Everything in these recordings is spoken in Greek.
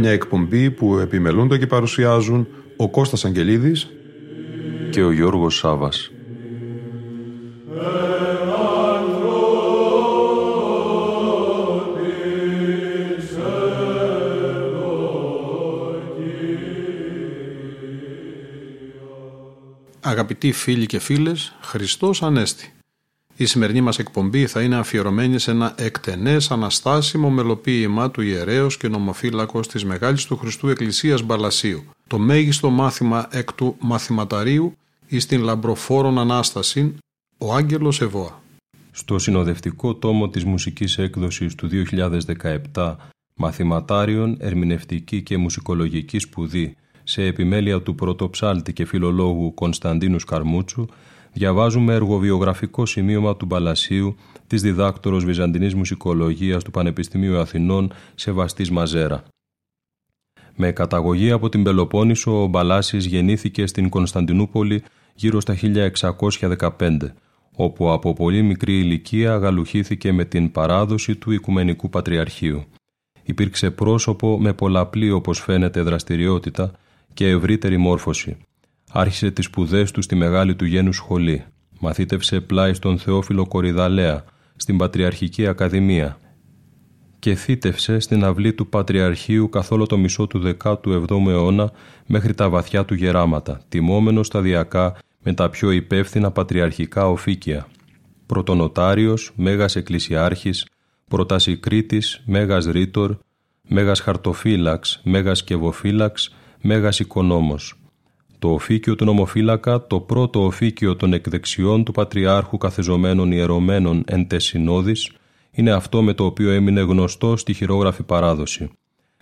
Μια εκπομπή που επιμελούνται και παρουσιάζουν ο Κώστας Αγγελίδης και ο Γιώργος Σάβας. Αγαπητοί φίλοι και φίλες, Χριστός Ανέστη. Η σημερινή μας εκπομπή θα είναι αφιερωμένη σε ένα εκτενές αναστάσιμο μελοποίημα του ιερέως και νομοφύλακος της Μεγάλης του Χριστού Εκκλησίας Μπαλασίου, το μέγιστο μάθημα εκ του μαθηματαρίου εις την λαμπροφόρον Ανάσταση, ο Άγγελος Εβώα. Στο συνοδευτικό τόμο της μουσικής έκδοσης του 2017 «Μαθηματάριον, Ερμηνευτική και Μουσικολογική Σπουδή» σε επιμέλεια του πρωτοψάλτη και φιλολόγου Κωνσταντίνου Σκαρμούτσου διαβάζουμε εργοβιογραφικό σημείωμα του Μπαλασίου της διδάκτορος Βυζαντινής Μουσικολογίας του Πανεπιστημίου Αθηνών Σεβαστής Μαζέρα. Με καταγωγή από την Πελοπόννησο, ο Μπαλάσης γεννήθηκε στην Κωνσταντινούπολη γύρω στα 1615, όπου από πολύ μικρή ηλικία γαλουχήθηκε με την παράδοση του Οικουμενικού Πατριαρχείου. Υπήρξε πρόσωπο με πολλαπλή όπως φαίνεται δραστηριότητα και ευρύτερη μόρφωση. Άρχισε τις σπουδές του στη μεγάλη του γένους σχολή. Μαθήτευσε πλάι στον Θεόφιλο Κορυδαλέα, στην Πατριαρχική Ακαδημία και θύτευσε στην αυλή του Πατριαρχείου καθόλου το μισό του 17ου αιώνα μέχρι τα βαθιά του γεράματα, τιμόμενο σταδιακά με τα πιο υπεύθυνα πατριαρχικά οφίκια. Πρωτονοτάριος, Μέγας Εκκλησιάρχης, Πρωτασικρίτης, Μέγας Ρήτορ, Μέγας Χαρτοφύλαξ, Μέγας Κεβοφύλαξ, Μέγας Οικονόμος. Το οφίκιο του νομοφύλακα, το πρώτο οφίκιο των εκδεξιών του Πατριάρχου καθεζομένων ιερωμένων εν τεσσινόδης, είναι αυτό με το οποίο έμεινε γνωστό στη χειρόγραφη παράδοση.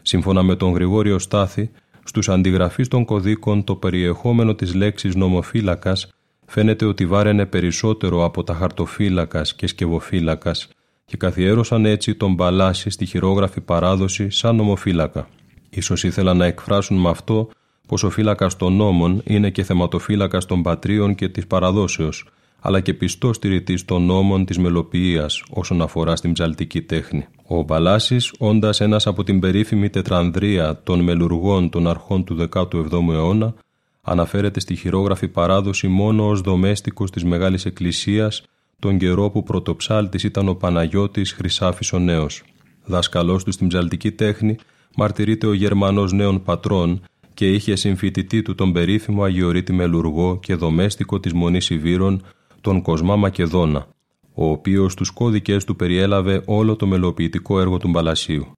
Σύμφωνα με τον Γρηγόριο Στάθη, στους αντιγραφείς των κωδίκων το περιεχόμενο της λέξης νομοφύλακας φαίνεται ότι βάραινε περισσότερο από τα χαρτοφύλακας και σκευοφύλακας και καθιέρωσαν έτσι τον Παλάση στη χειρόγραφη παράδοση σαν νομοφύλακα. Ίσως ήθελαν να εκφράσουν με αυτό πως ο φύλακας των νόμων είναι και θεματοφύλακας των πατρίων και της παραδόσεως, αλλά και πιστός στηρητής των νόμων της μελοποιίας όσον αφορά στην ψαλτική τέχνη. Ο Μπαλάσης, όντας ένας από την περίφημη τετρανδρία των μελουργών των αρχών του 17ου αιώνα, αναφέρεται στη χειρόγραφη παράδοση μόνο ως δομέστικος της Μεγάλης Εκκλησίας τον καιρό που πρωτοψάλτης ήταν ο Παναγιώτης Χρυσάφης ο Νέος. Δάσκαλός του στην ψαλτική τέχνη, μαρτυρείται ο Γερμανός νέων πατρών και είχε συμφοιτητή του τον περίφημο Αγιορείτη Μελουργό και δομέστικο της Μονής Ιβύρων, τον Κοσμά Μακεδόνα, ο οποίος στους κώδικες του περιέλαβε όλο το μελοποιητικό έργο του Μπαλασίου.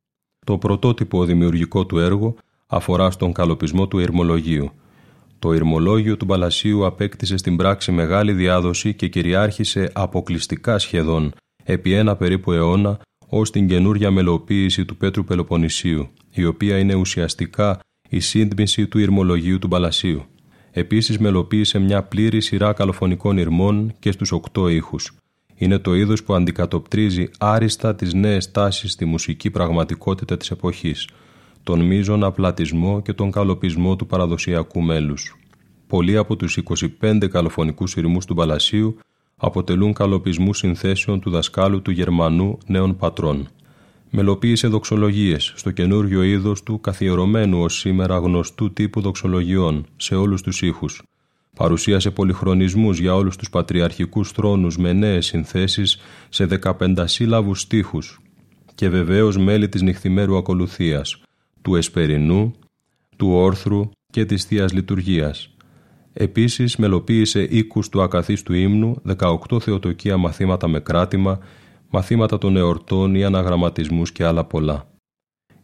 Το πρωτότυπο δημιουργικό του έργο αφορά στον καλοπισμό του ηρμολογίου. Το ηρμολόγιο του Μπαλασίου απέκτησε στην πράξη μεγάλη διάδοση και κυριάρχησε αποκλειστικά σχεδόν επί ένα περίπου αιώνα ως την καινούρια μελοποίηση του Πέτρου Πελοποννησίου, η οποία είναι ουσιαστικά η σύντμηση του ηρμολογίου του Μπαλασίου. Επίσης μελοποίησε μια πλήρη σειρά καλοφωνικών ηρμών και στους οκτώ ήχους. Είναι το είδος που αντικατοπτρίζει άριστα τις νέες τάσεις στη μουσική πραγματικότητα της εποχής, τον μείζον απλατισμό και τον καλοπισμό του παραδοσιακού μέλους. Πολλοί από τους 25 καλοφωνικούς ηρμούς του Παλασίου αποτελούν καλοπισμούς συνθέσεων του δασκάλου του Γερμανού νέων πατρών μελοποίησε δοξολογίες στο καινούριο είδος του καθιερωμένου ως σήμερα γνωστού τύπου δοξολογιών σε όλους τους ήχους. Παρουσίασε πολυχρονισμούς για όλους τους πατριαρχικούς θρόνους με νέες συνθέσεις σε δεκαπεντασύλλαβους στίχους και βεβαίως μέλη της νυχθημέρου ακολουθίας, του εσπερινού, του όρθρου και της θείας Λειτουργίας. Επίσης μελοποίησε οίκους του ακαθίστου ύμνου, 18 θεοτοκία μαθήματα με κράτημα μαθήματα των εορτών ή αναγραμματισμούς και άλλα πολλά.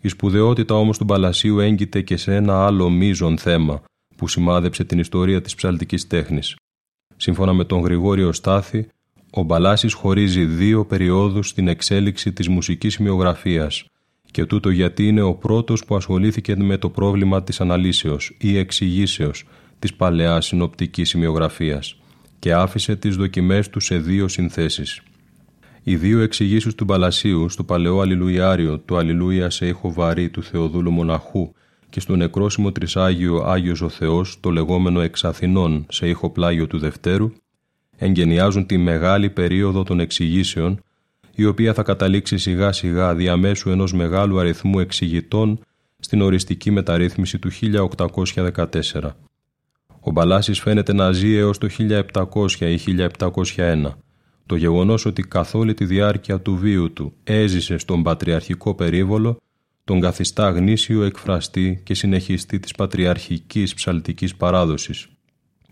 Η σπουδαιότητα όμως του Παλασίου έγκυται και σε ένα άλλο μείζον θέμα που σημάδεψε την ιστορία της ψαλτικής τέχνης. Σύμφωνα με τον Γρηγόριο Στάθη, ο Μπαλάσης χωρίζει δύο περιόδους στην εξέλιξη της μουσικής σημειογραφίας και τούτο γιατί είναι ο πρώτος που ασχολήθηκε με το πρόβλημα της αναλύσεως ή εξηγήσεως της παλαιάς συνοπτικής σημειογραφίας και άφησε τις δοκιμές του σε δύο συνθέσεις. Οι δύο εξηγήσεις του Μπαλασίου στο παλαιό Αλληλουιάριο του Αλληλούια σε ήχο βαρύ του Θεοδούλου Μοναχού και στο νεκρόσιμο τρισάγιο Άγιος ο Θεός το λεγόμενο εξ Αθηνών σε ήχο πλάγιο του Δευτέρου εγγενιάζουν τη μεγάλη περίοδο των εξηγήσεων η οποία θα καταλήξει σιγά σιγά διαμέσου ενός μεγάλου αριθμού εξηγητών στην οριστική μεταρρύθμιση του 1814. Ο Μπαλάσης φαίνεται να ζει έως το 1700 ή 1701. Το γεγονός ότι καθ' όλη τη διάρκεια του βίου του έζησε στον πατριαρχικό περίβολο τον καθιστά γνήσιο εκφραστή και συνεχιστή της πατριαρχικής ψαλτικής παράδοσης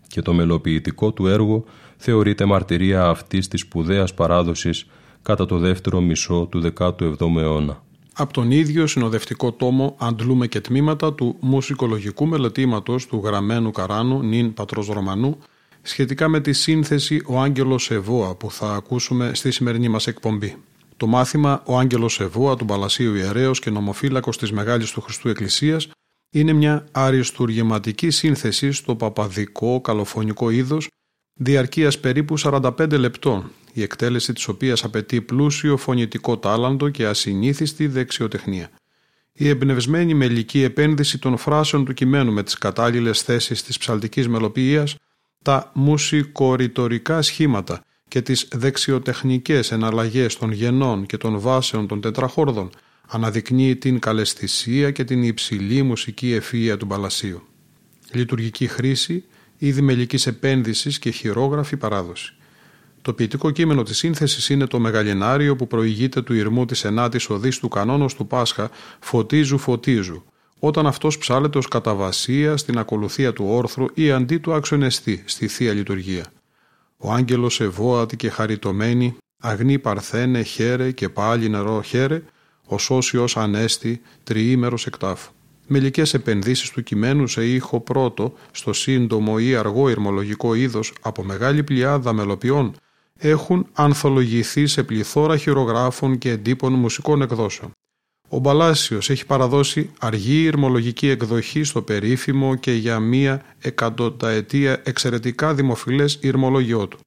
και το μελοποιητικό του έργο θεωρείται μαρτυρία αυτής της σπουδαίας παράδοσης κατά το δεύτερο μισό του 17ου αιώνα. Από τον ίδιο συνοδευτικό τόμο αντλούμε και τμήματα του μουσικολογικού μελετήματος του γραμμένου Καράνου νυν πατρός Ρωμανού σχετικά με τη σύνθεση «Ο Άγγελος Εβόα» που θα ακούσουμε στη σημερινή μας εκπομπή. Το μάθημα «Ο Άγγελος Εβόα» του Παλασίου Ιερέως και νομοφύλακος της Μεγάλης του Χριστού Εκκλησίας είναι μια αριστουργηματική σύνθεση στο παπαδικό καλοφωνικό είδος διαρκείας περίπου 45 λεπτών, η εκτέλεση της οποίας απαιτεί πλούσιο φωνητικό τάλαντο και ασυνήθιστη δεξιοτεχνία. Η εμπνευσμένη μελική επένδυση των φράσεων του κειμένου με τις κατάλληλες θέσεις της ψαλτικής μελοποιίας, τα μουσικοριτορικά σχήματα και τις δεξιοτεχνικές εναλλαγές των γενών και των βάσεων των τετραχόρδων αναδεικνύει την καλεσθησία και την υψηλή μουσική ευφυΐα του Παλασίου. Λειτουργική χρήση είδη μελικής επένδυσης και χειρόγραφη παράδοση. Το ποιητικό κείμενο της σύνθεσης είναι το μεγαλινάριο που προηγείται του ηρμού της ενάτης οδής του κανόνος του Πάσχα «Φωτίζου, φωτίζου», όταν αυτός ψάλεται ως καταβασία στην ακολουθία του όρθρου ή αντί του άξονεστή στη Θεία Λειτουργία. Ο άγγελος ευώατη και χαριτωμένη, αγνή παρθένε, χαίρε και πάλι νερό χαίρε, ο σώσιος ανέστη, τριήμερος εκτάφου μελικές επενδύσεις του κειμένου σε ήχο πρώτο στο σύντομο ή αργό ηρμολογικό είδος από μεγάλη πλειάδα μελοποιών έχουν ανθολογηθεί σε πληθώρα χειρογράφων και εντύπων μουσικών εκδόσεων. Ο Μπαλάσιος έχει παραδώσει αργή ηρμολογική εκδοχή στο περίφημο και για μία εκατονταετία εξαιρετικά δημοφιλές ηρμολογιό του.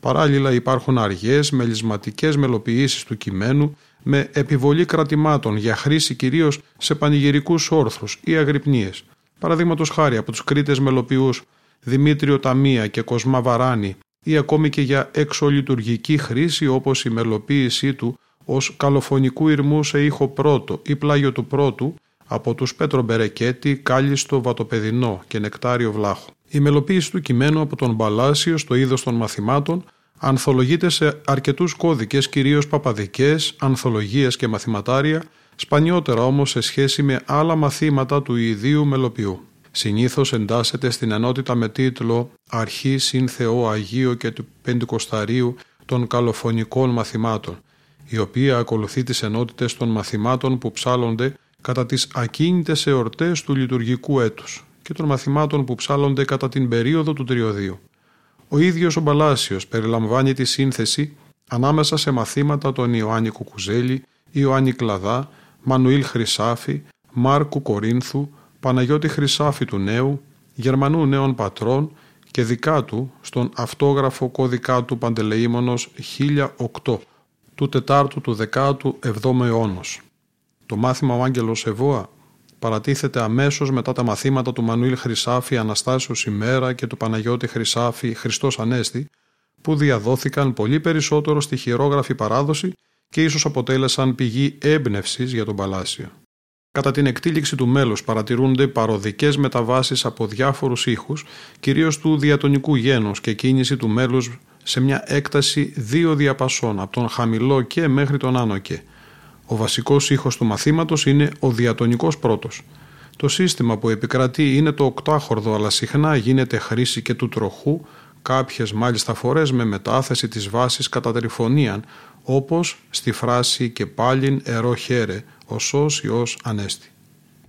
Παράλληλα υπάρχουν αργές μελισματικές μελοποιήσεις του κειμένου με επιβολή κρατημάτων για χρήση κυρίως σε πανηγυρικούς όρθρους ή αγρυπνίες. Παραδείγματος χάρη από τους Κρήτες μελοποιούς Δημήτριο Ταμία και Κοσμά Βαράνη ή ακόμη και για εξολειτουργική χρήση όπως η μελοποίησή του ως καλοφωνικού ηρμού σε ήχο πρώτο ή πλάγιο του πρώτου από τους Πέτρο Μπερεκέτη, Κάλιστο Βατοπεδινό και Νεκτάριο Βλάχο. Η μελοποίηση του κειμένου από τον Μπαλάσιο στο είδος των μαθημάτων ανθολογείται σε αρκετούς κώδικες, κυρίως παπαδικές, ανθολογίες και μαθηματάρια, σπανιότερα όμως σε σχέση με άλλα μαθήματα του ιδίου μελοποιού. Συνήθως εντάσσεται στην ενότητα με τίτλο «Αρχή συν Θεό Αγίο και του Πεντηκοσταρίου των καλοφωνικών μαθημάτων», η οποία ακολουθεί τις ενότητες των μαθημάτων που ψάλλονται κατά τις ακίνητες εορτές του λειτουργικού έτους και των μαθημάτων που ψάλλονται κατά την περίοδο του τριωδίου. Ο ίδιος ο Μπαλάσιος περιλαμβάνει τη σύνθεση ανάμεσα σε μαθήματα των Ιωάννη Κουκουζέλη, Ιωάννη Κλαδά, Μανουήλ Χρυσάφη, Μάρκου Κορίνθου, Παναγιώτη Χρυσάφη του Νέου, Γερμανού Νέων Πατρών και δικά του στον αυτόγραφο κώδικα του Παντελεήμονος 1008 του 4ου του 17ου αιώνος. Το μάθημα ο Άγγελος Εβώα παρατίθεται αμέσως μετά τα μαθήματα του Μανουήλ Χρυσάφη Αναστάσιος ημέρα και του Παναγιώτη Χρυσάφη Χριστός Ανέστη, που διαδόθηκαν πολύ περισσότερο στη χειρόγραφη παράδοση και ίσως αποτέλεσαν πηγή έμπνευσης για τον Παλάσιο. Κατά την εκτήληξη του μέλους παρατηρούνται παροδικές μεταβάσεις από διάφορους ήχους, κυρίως του διατονικού γένους και κίνηση του μέλους σε μια έκταση δύο διαπασών, από τον χαμηλό και μέχρι τον άνω και, ο βασικός ήχος του μαθήματος είναι ο διατονικός πρώτος. Το σύστημα που επικρατεί είναι το οκτάχορδο αλλά συχνά γίνεται χρήση και του τροχού, κάποιες μάλιστα φορές με μετάθεση της βάσης κατά τριφωνίαν, όπως στη φράση «και πάλιν ερώ χαίρε, οσός Υιός Ανέστη».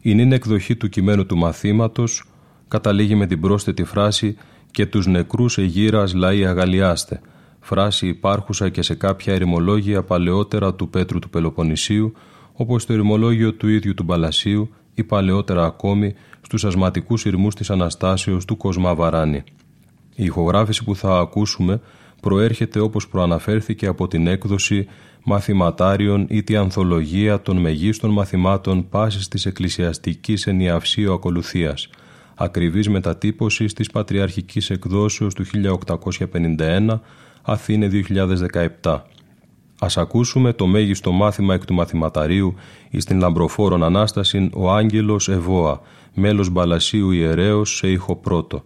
Η νυν εκδοχή του κειμένου του μαθήματος καταλήγει με την πρόσθετη φράση «και τους νεκρούς εγύρας λαοί αγαλιάστε», φράση υπάρχουσα και σε κάποια ερημολόγια παλαιότερα του Πέτρου του Πελοποννησίου, όπως το ερημολόγιο του ίδιου του Μπαλασίου ή παλαιότερα ακόμη στους ασματικούς ηρμούς της Αναστάσεως του Κοσμά Βαράνη. Η ηχογράφηση που θα ακούσουμε προέρχεται όπως προαναφέρθηκε από την έκδοση μαθηματάριων ή τη ανθολογία των μεγίστων μαθημάτων πάσης της εκκλησιαστικής ενιαυσίου ακολουθίας, ακριβής μετατύπωσης της Πατριαρχικής Εκδόσεως του 1851, Αθήνε 2017. Ας ακούσουμε το μέγιστο μάθημα εκ του μαθηματαρίου εις την λαμπροφόρον Ανάστασιν ο Άγγελος Εβώα, μέλος Μπαλασίου Ιερέως σε ήχο πρώτο.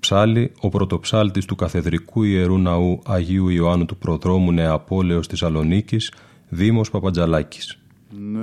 Ψάλι, ο πρωτοψάλτης του Καθεδρικού Ιερού Ναού Αγίου Ιωάννου του Προδρόμου Νεαπόλεως Θεσσαλονίκης, Δήμος Παπαντζαλάκης. Ναι.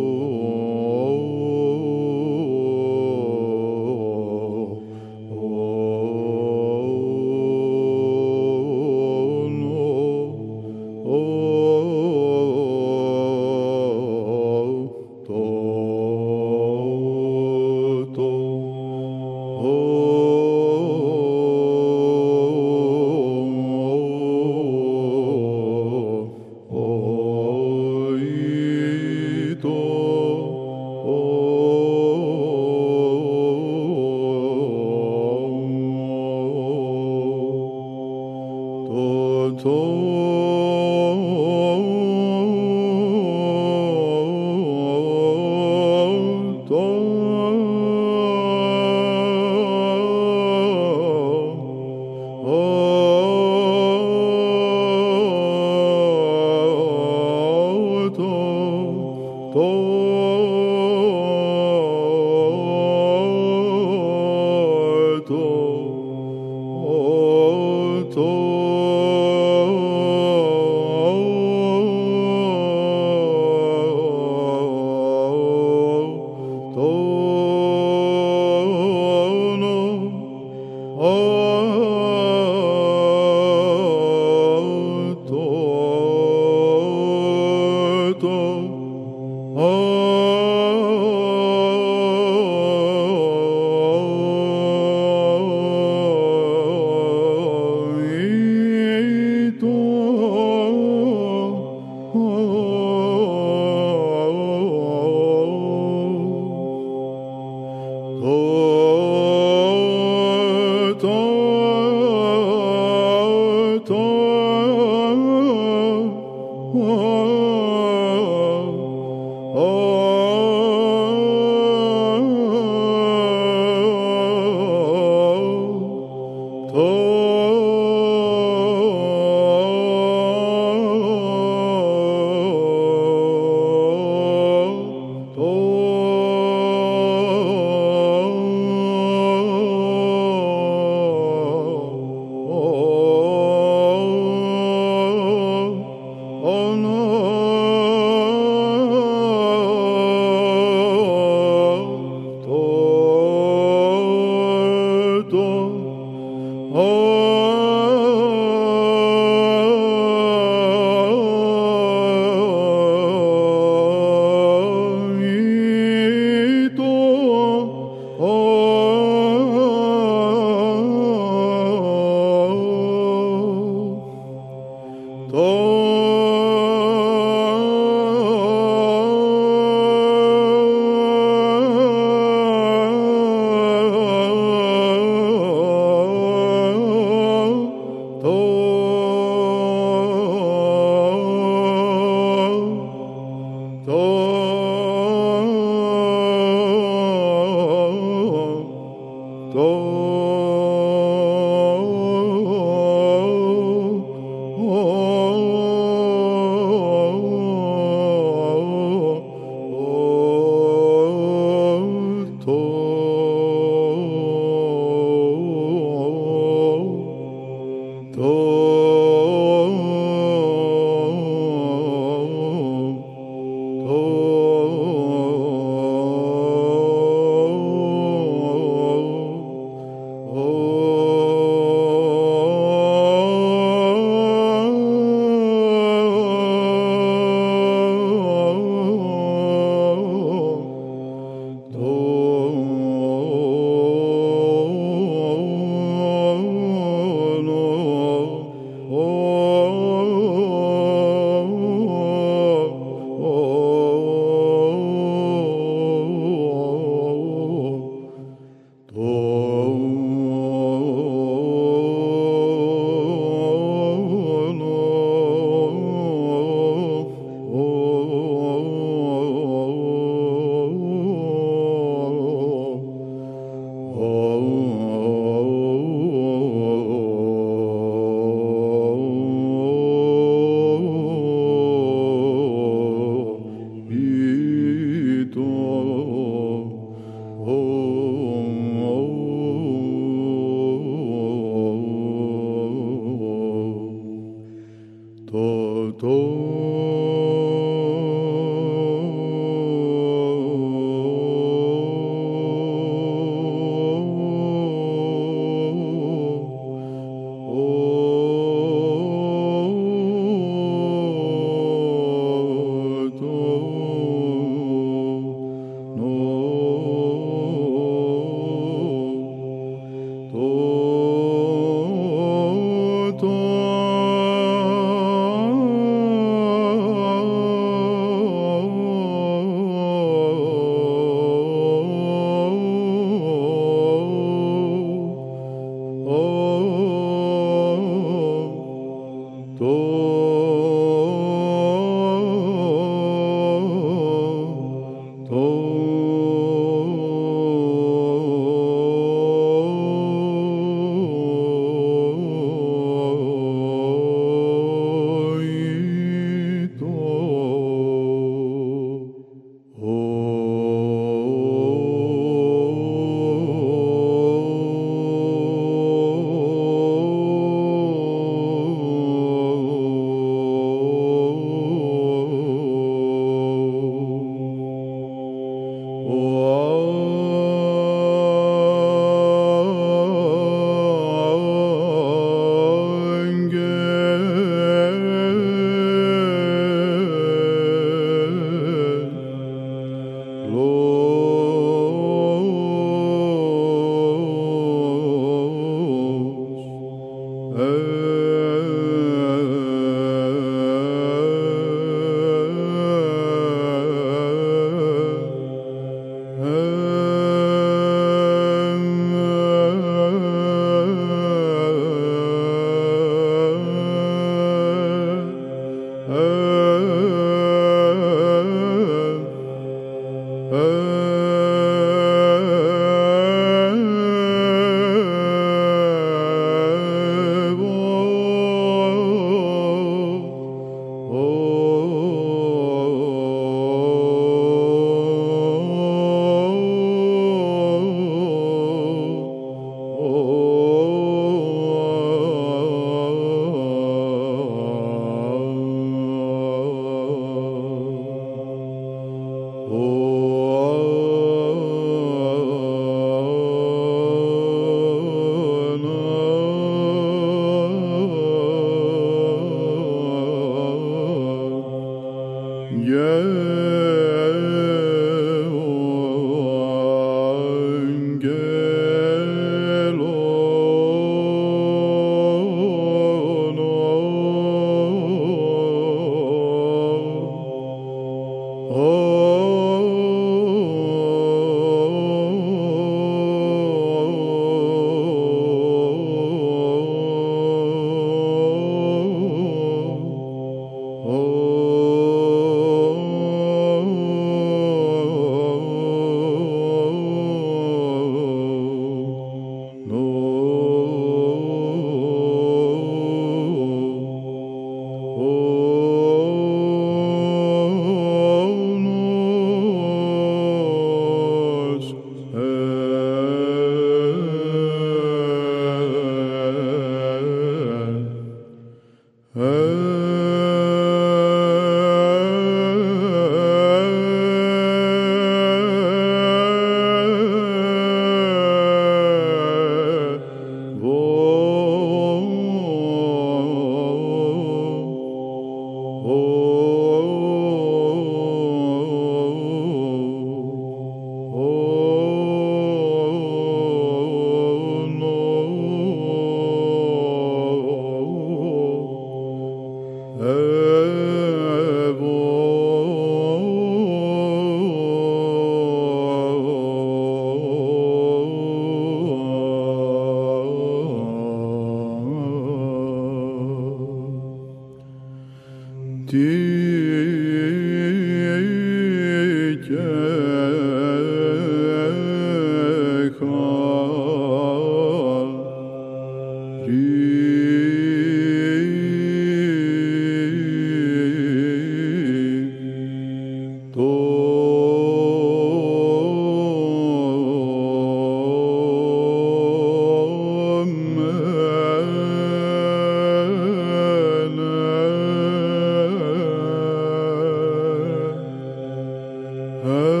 Oh.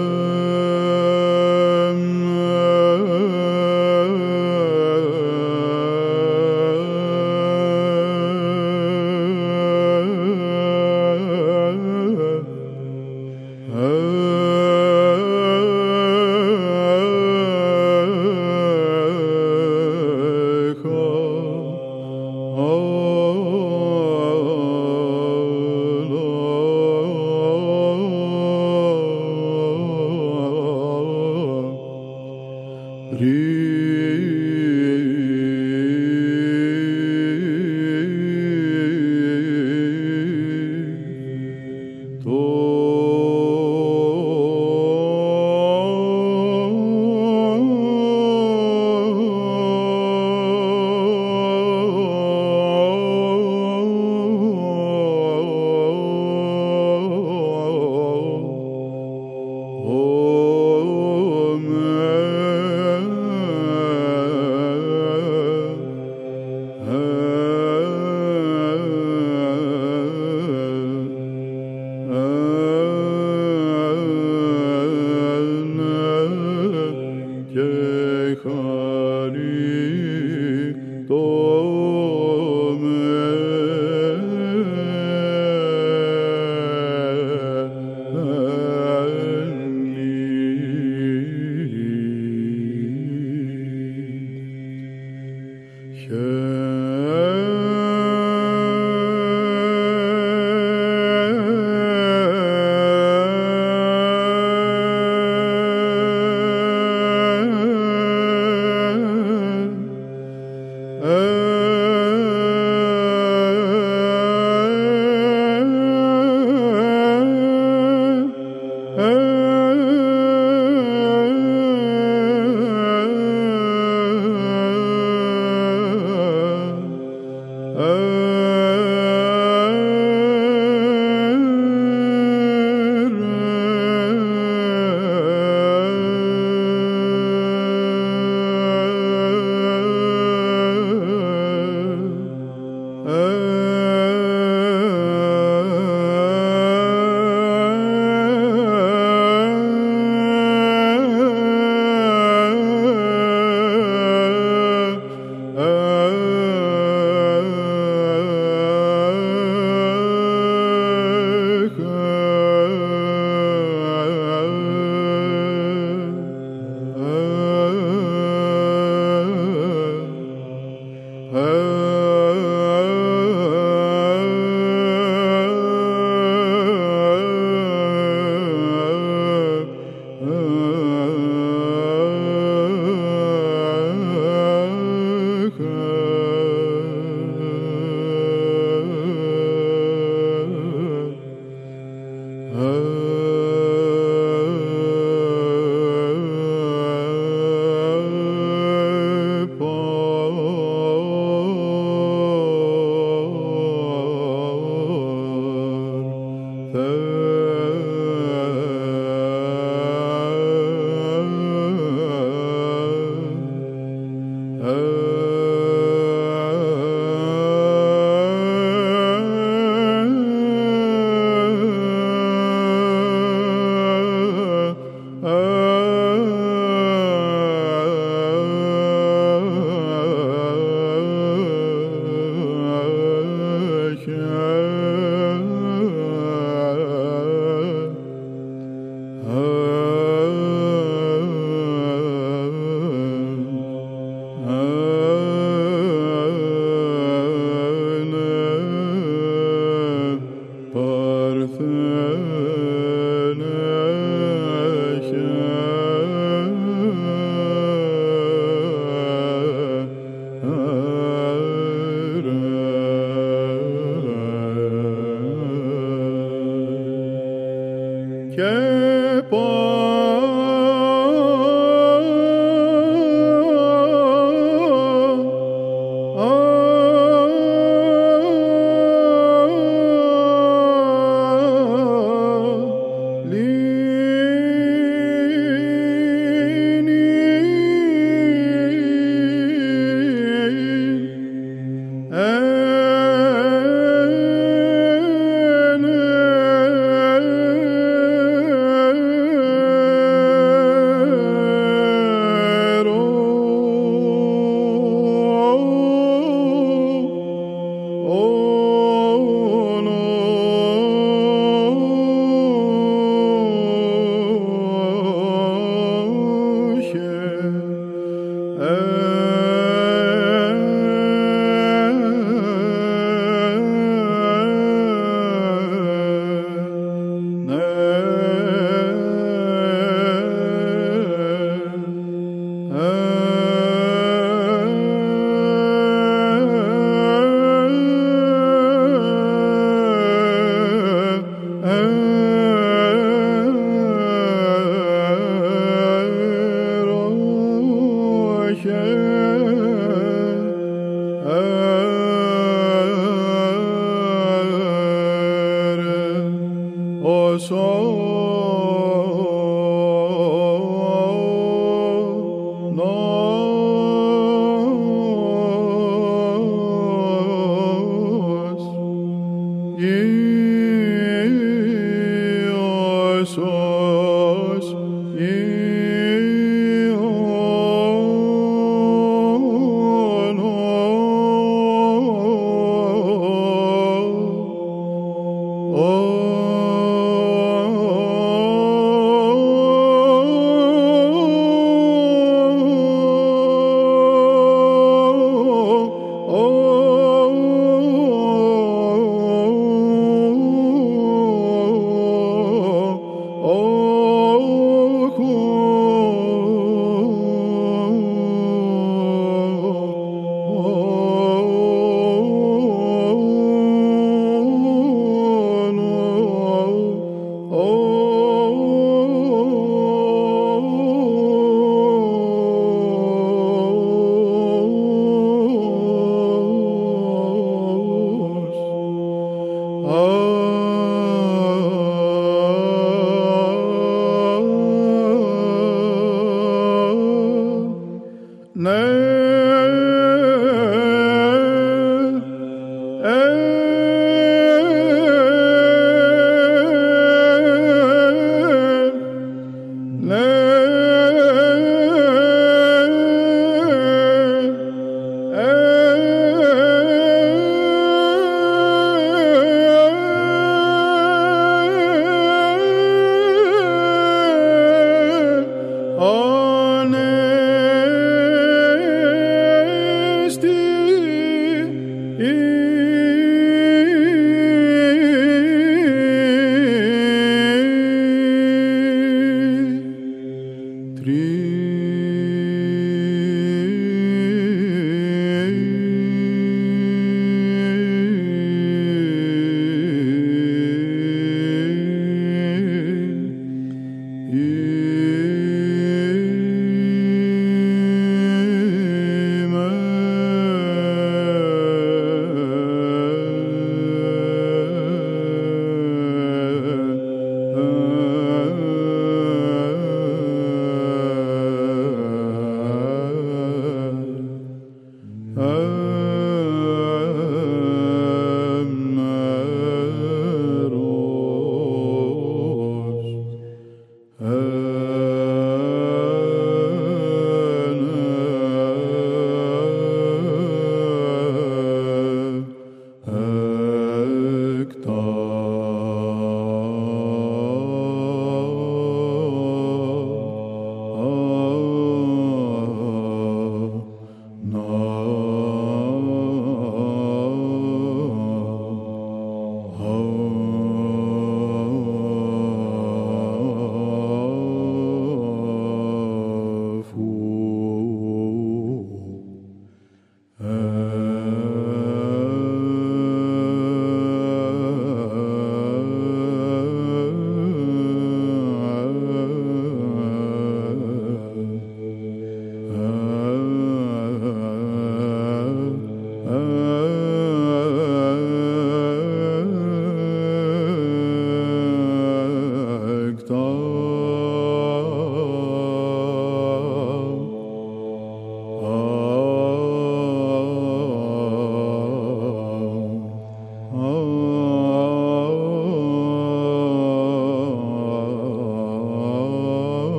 No.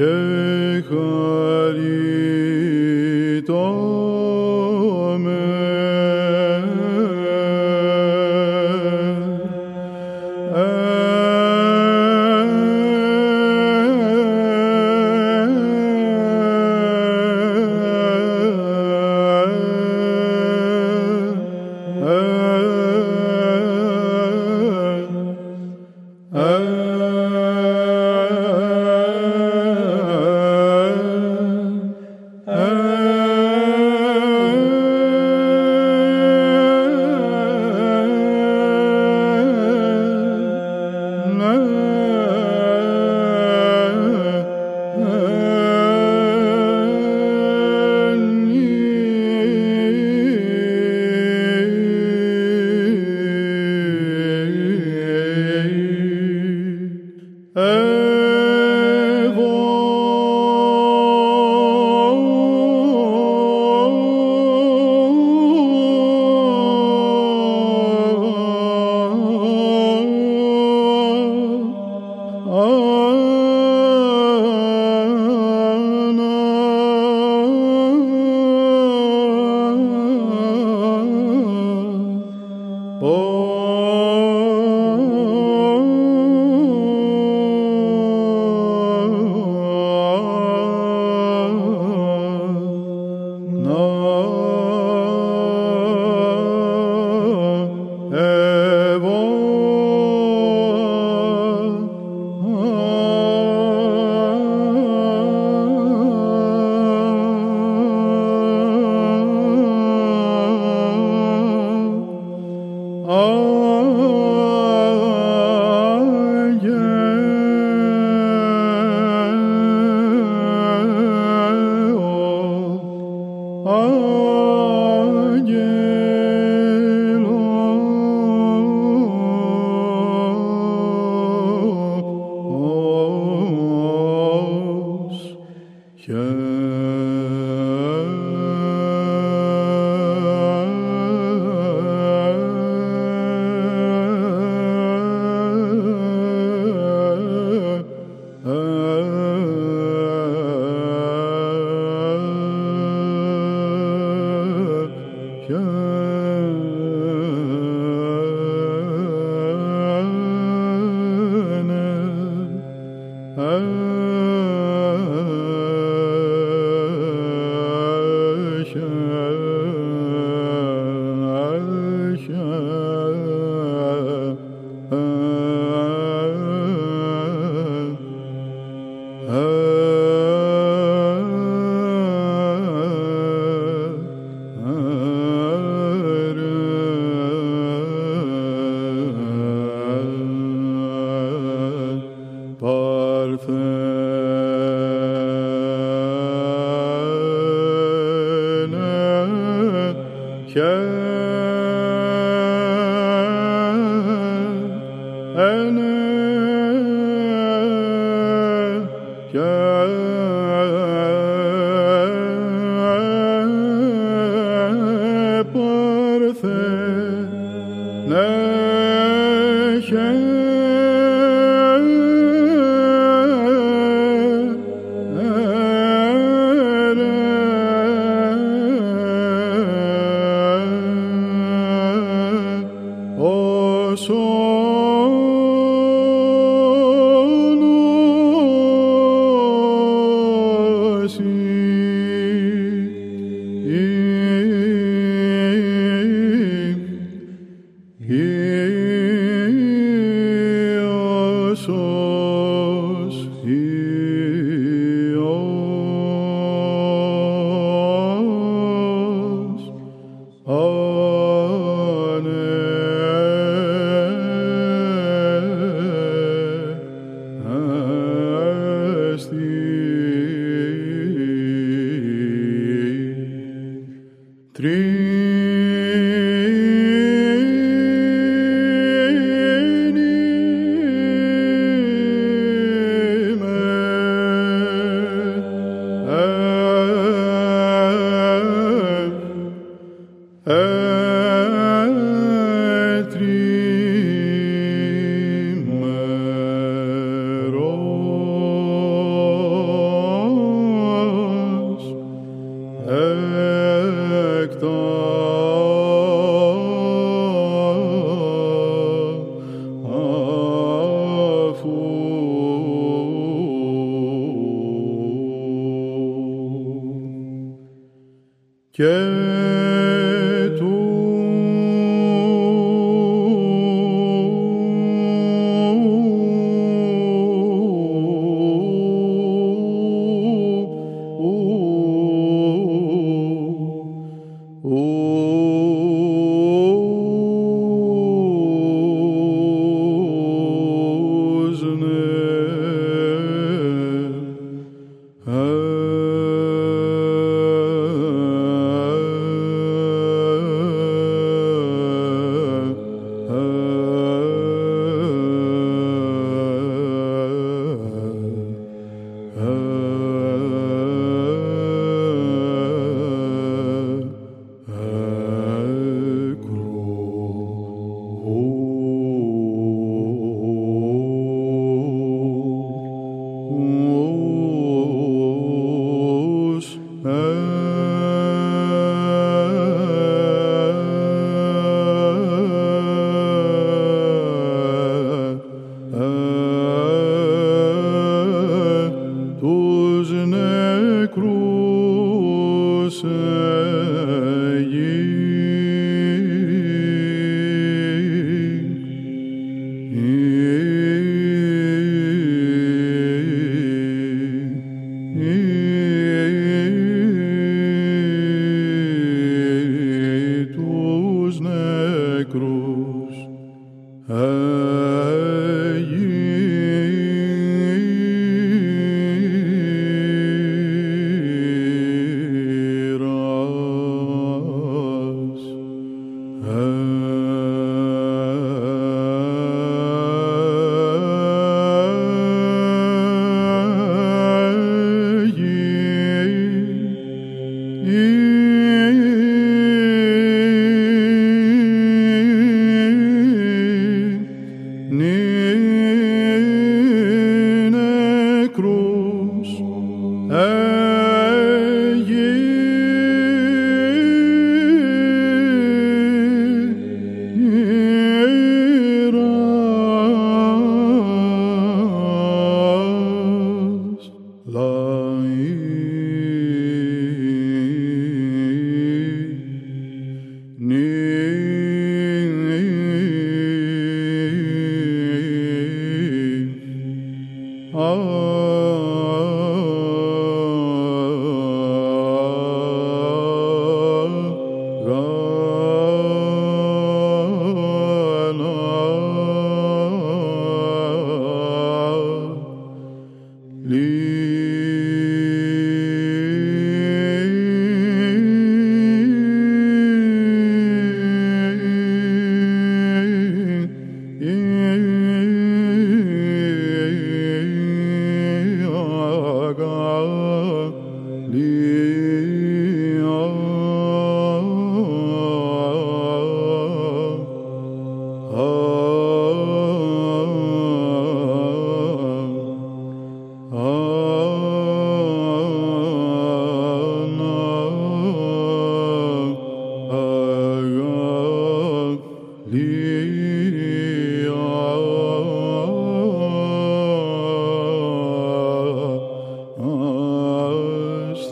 Ο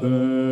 Mater.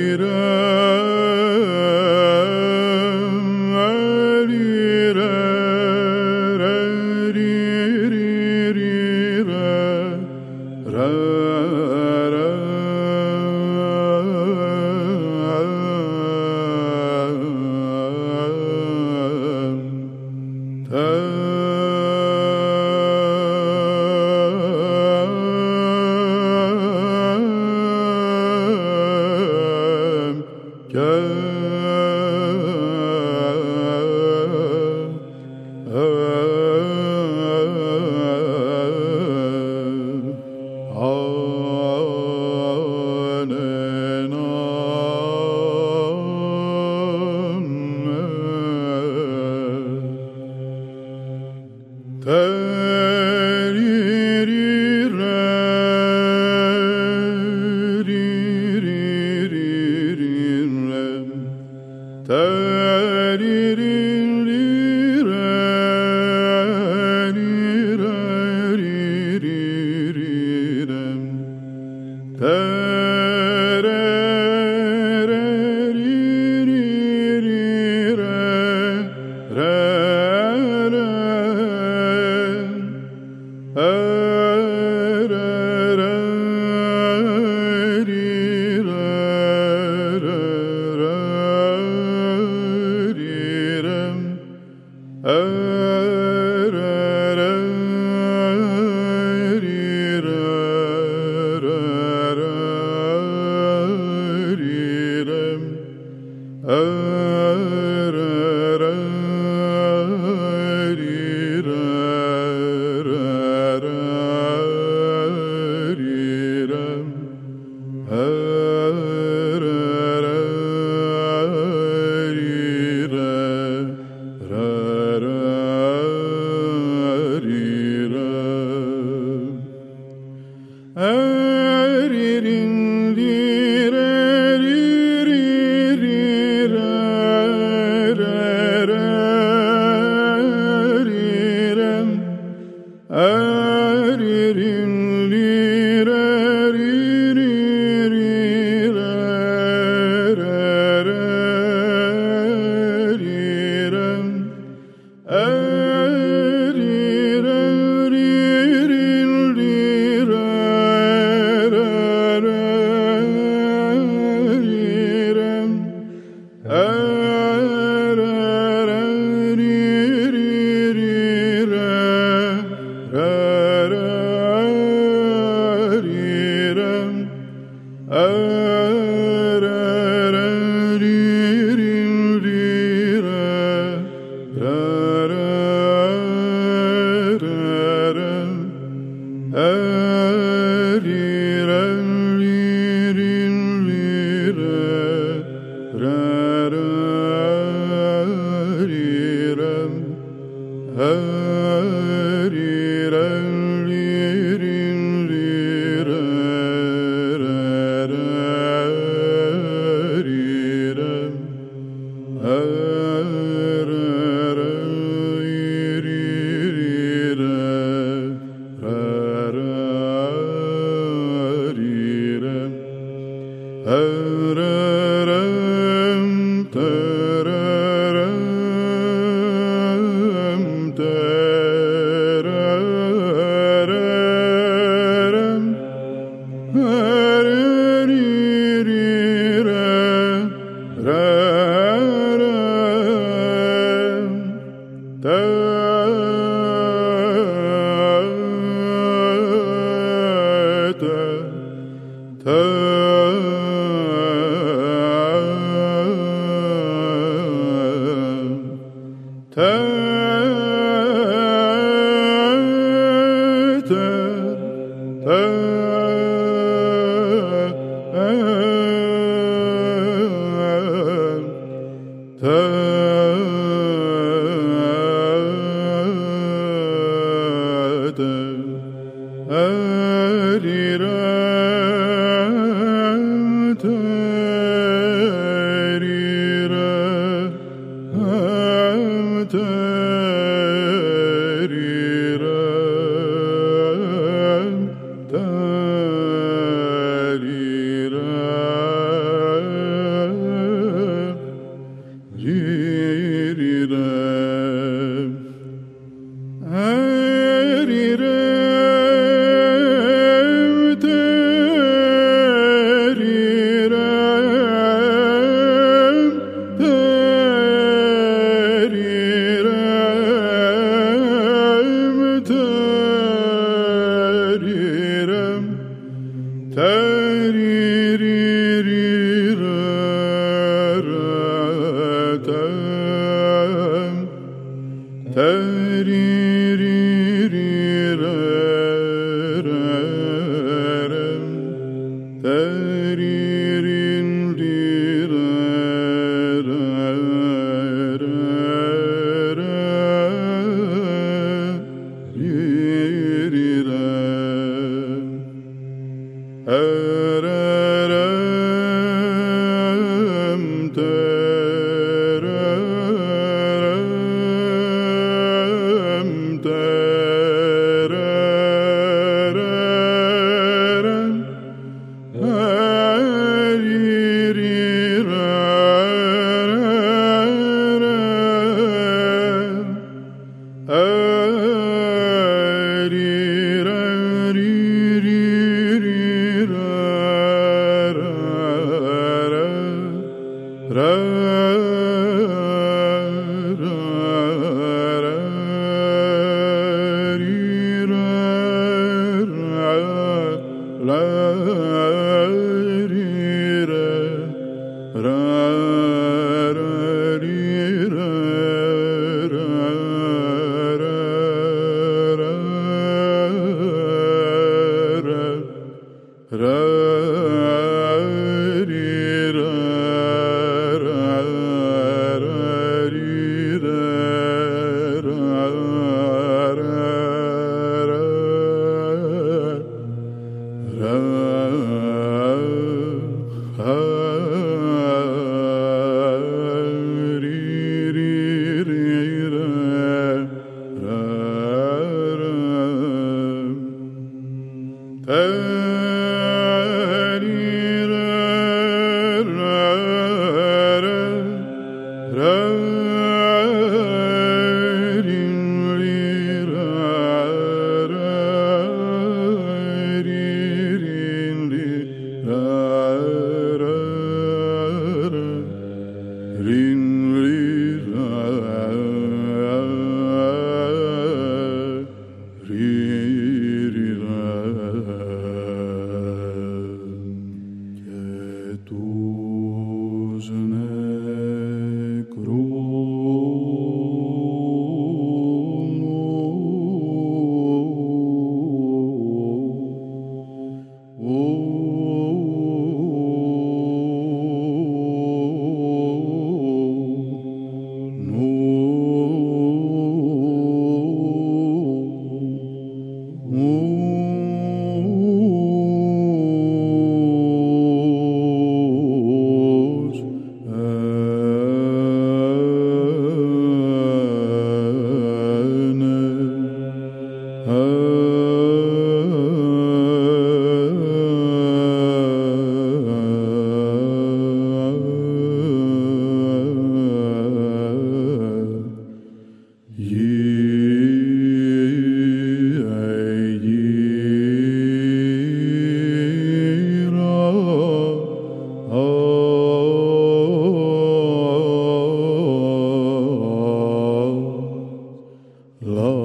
irei. uh ri ri Love.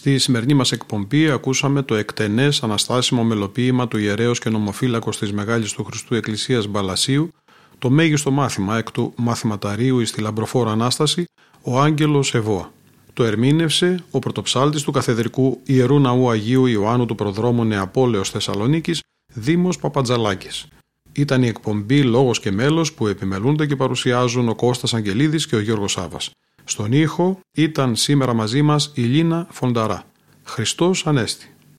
Στη σημερινή μας εκπομπή ακούσαμε το εκτενές αναστάσιμο μελοποίημα του ιερέως και νομοφύλακος της Μεγάλης του Χριστού Εκκλησίας Μπαλασίου, το μέγιστο μάθημα εκ του μαθηματαρίου εις τη Λαμπροφόρα Ανάσταση, ο Άγγελος Εβώα. Το ερμήνευσε ο πρωτοψάλτης του Καθεδρικού Ιερού Ναού Αγίου Ιωάννου του Προδρόμου Νεαπόλεως Θεσσαλονίκης, Δήμος Παπατζαλάκης. Ήταν η εκπομπή «Λόγος και μέλος» που επιμελούνται και παρουσιάζουν ο Κώστας Αγγελίδης και ο Γιώργος Σάβας. Στον ήχο ήταν σήμερα μαζί μας η Λίνα Φονταρά. Χριστός Ανέστη.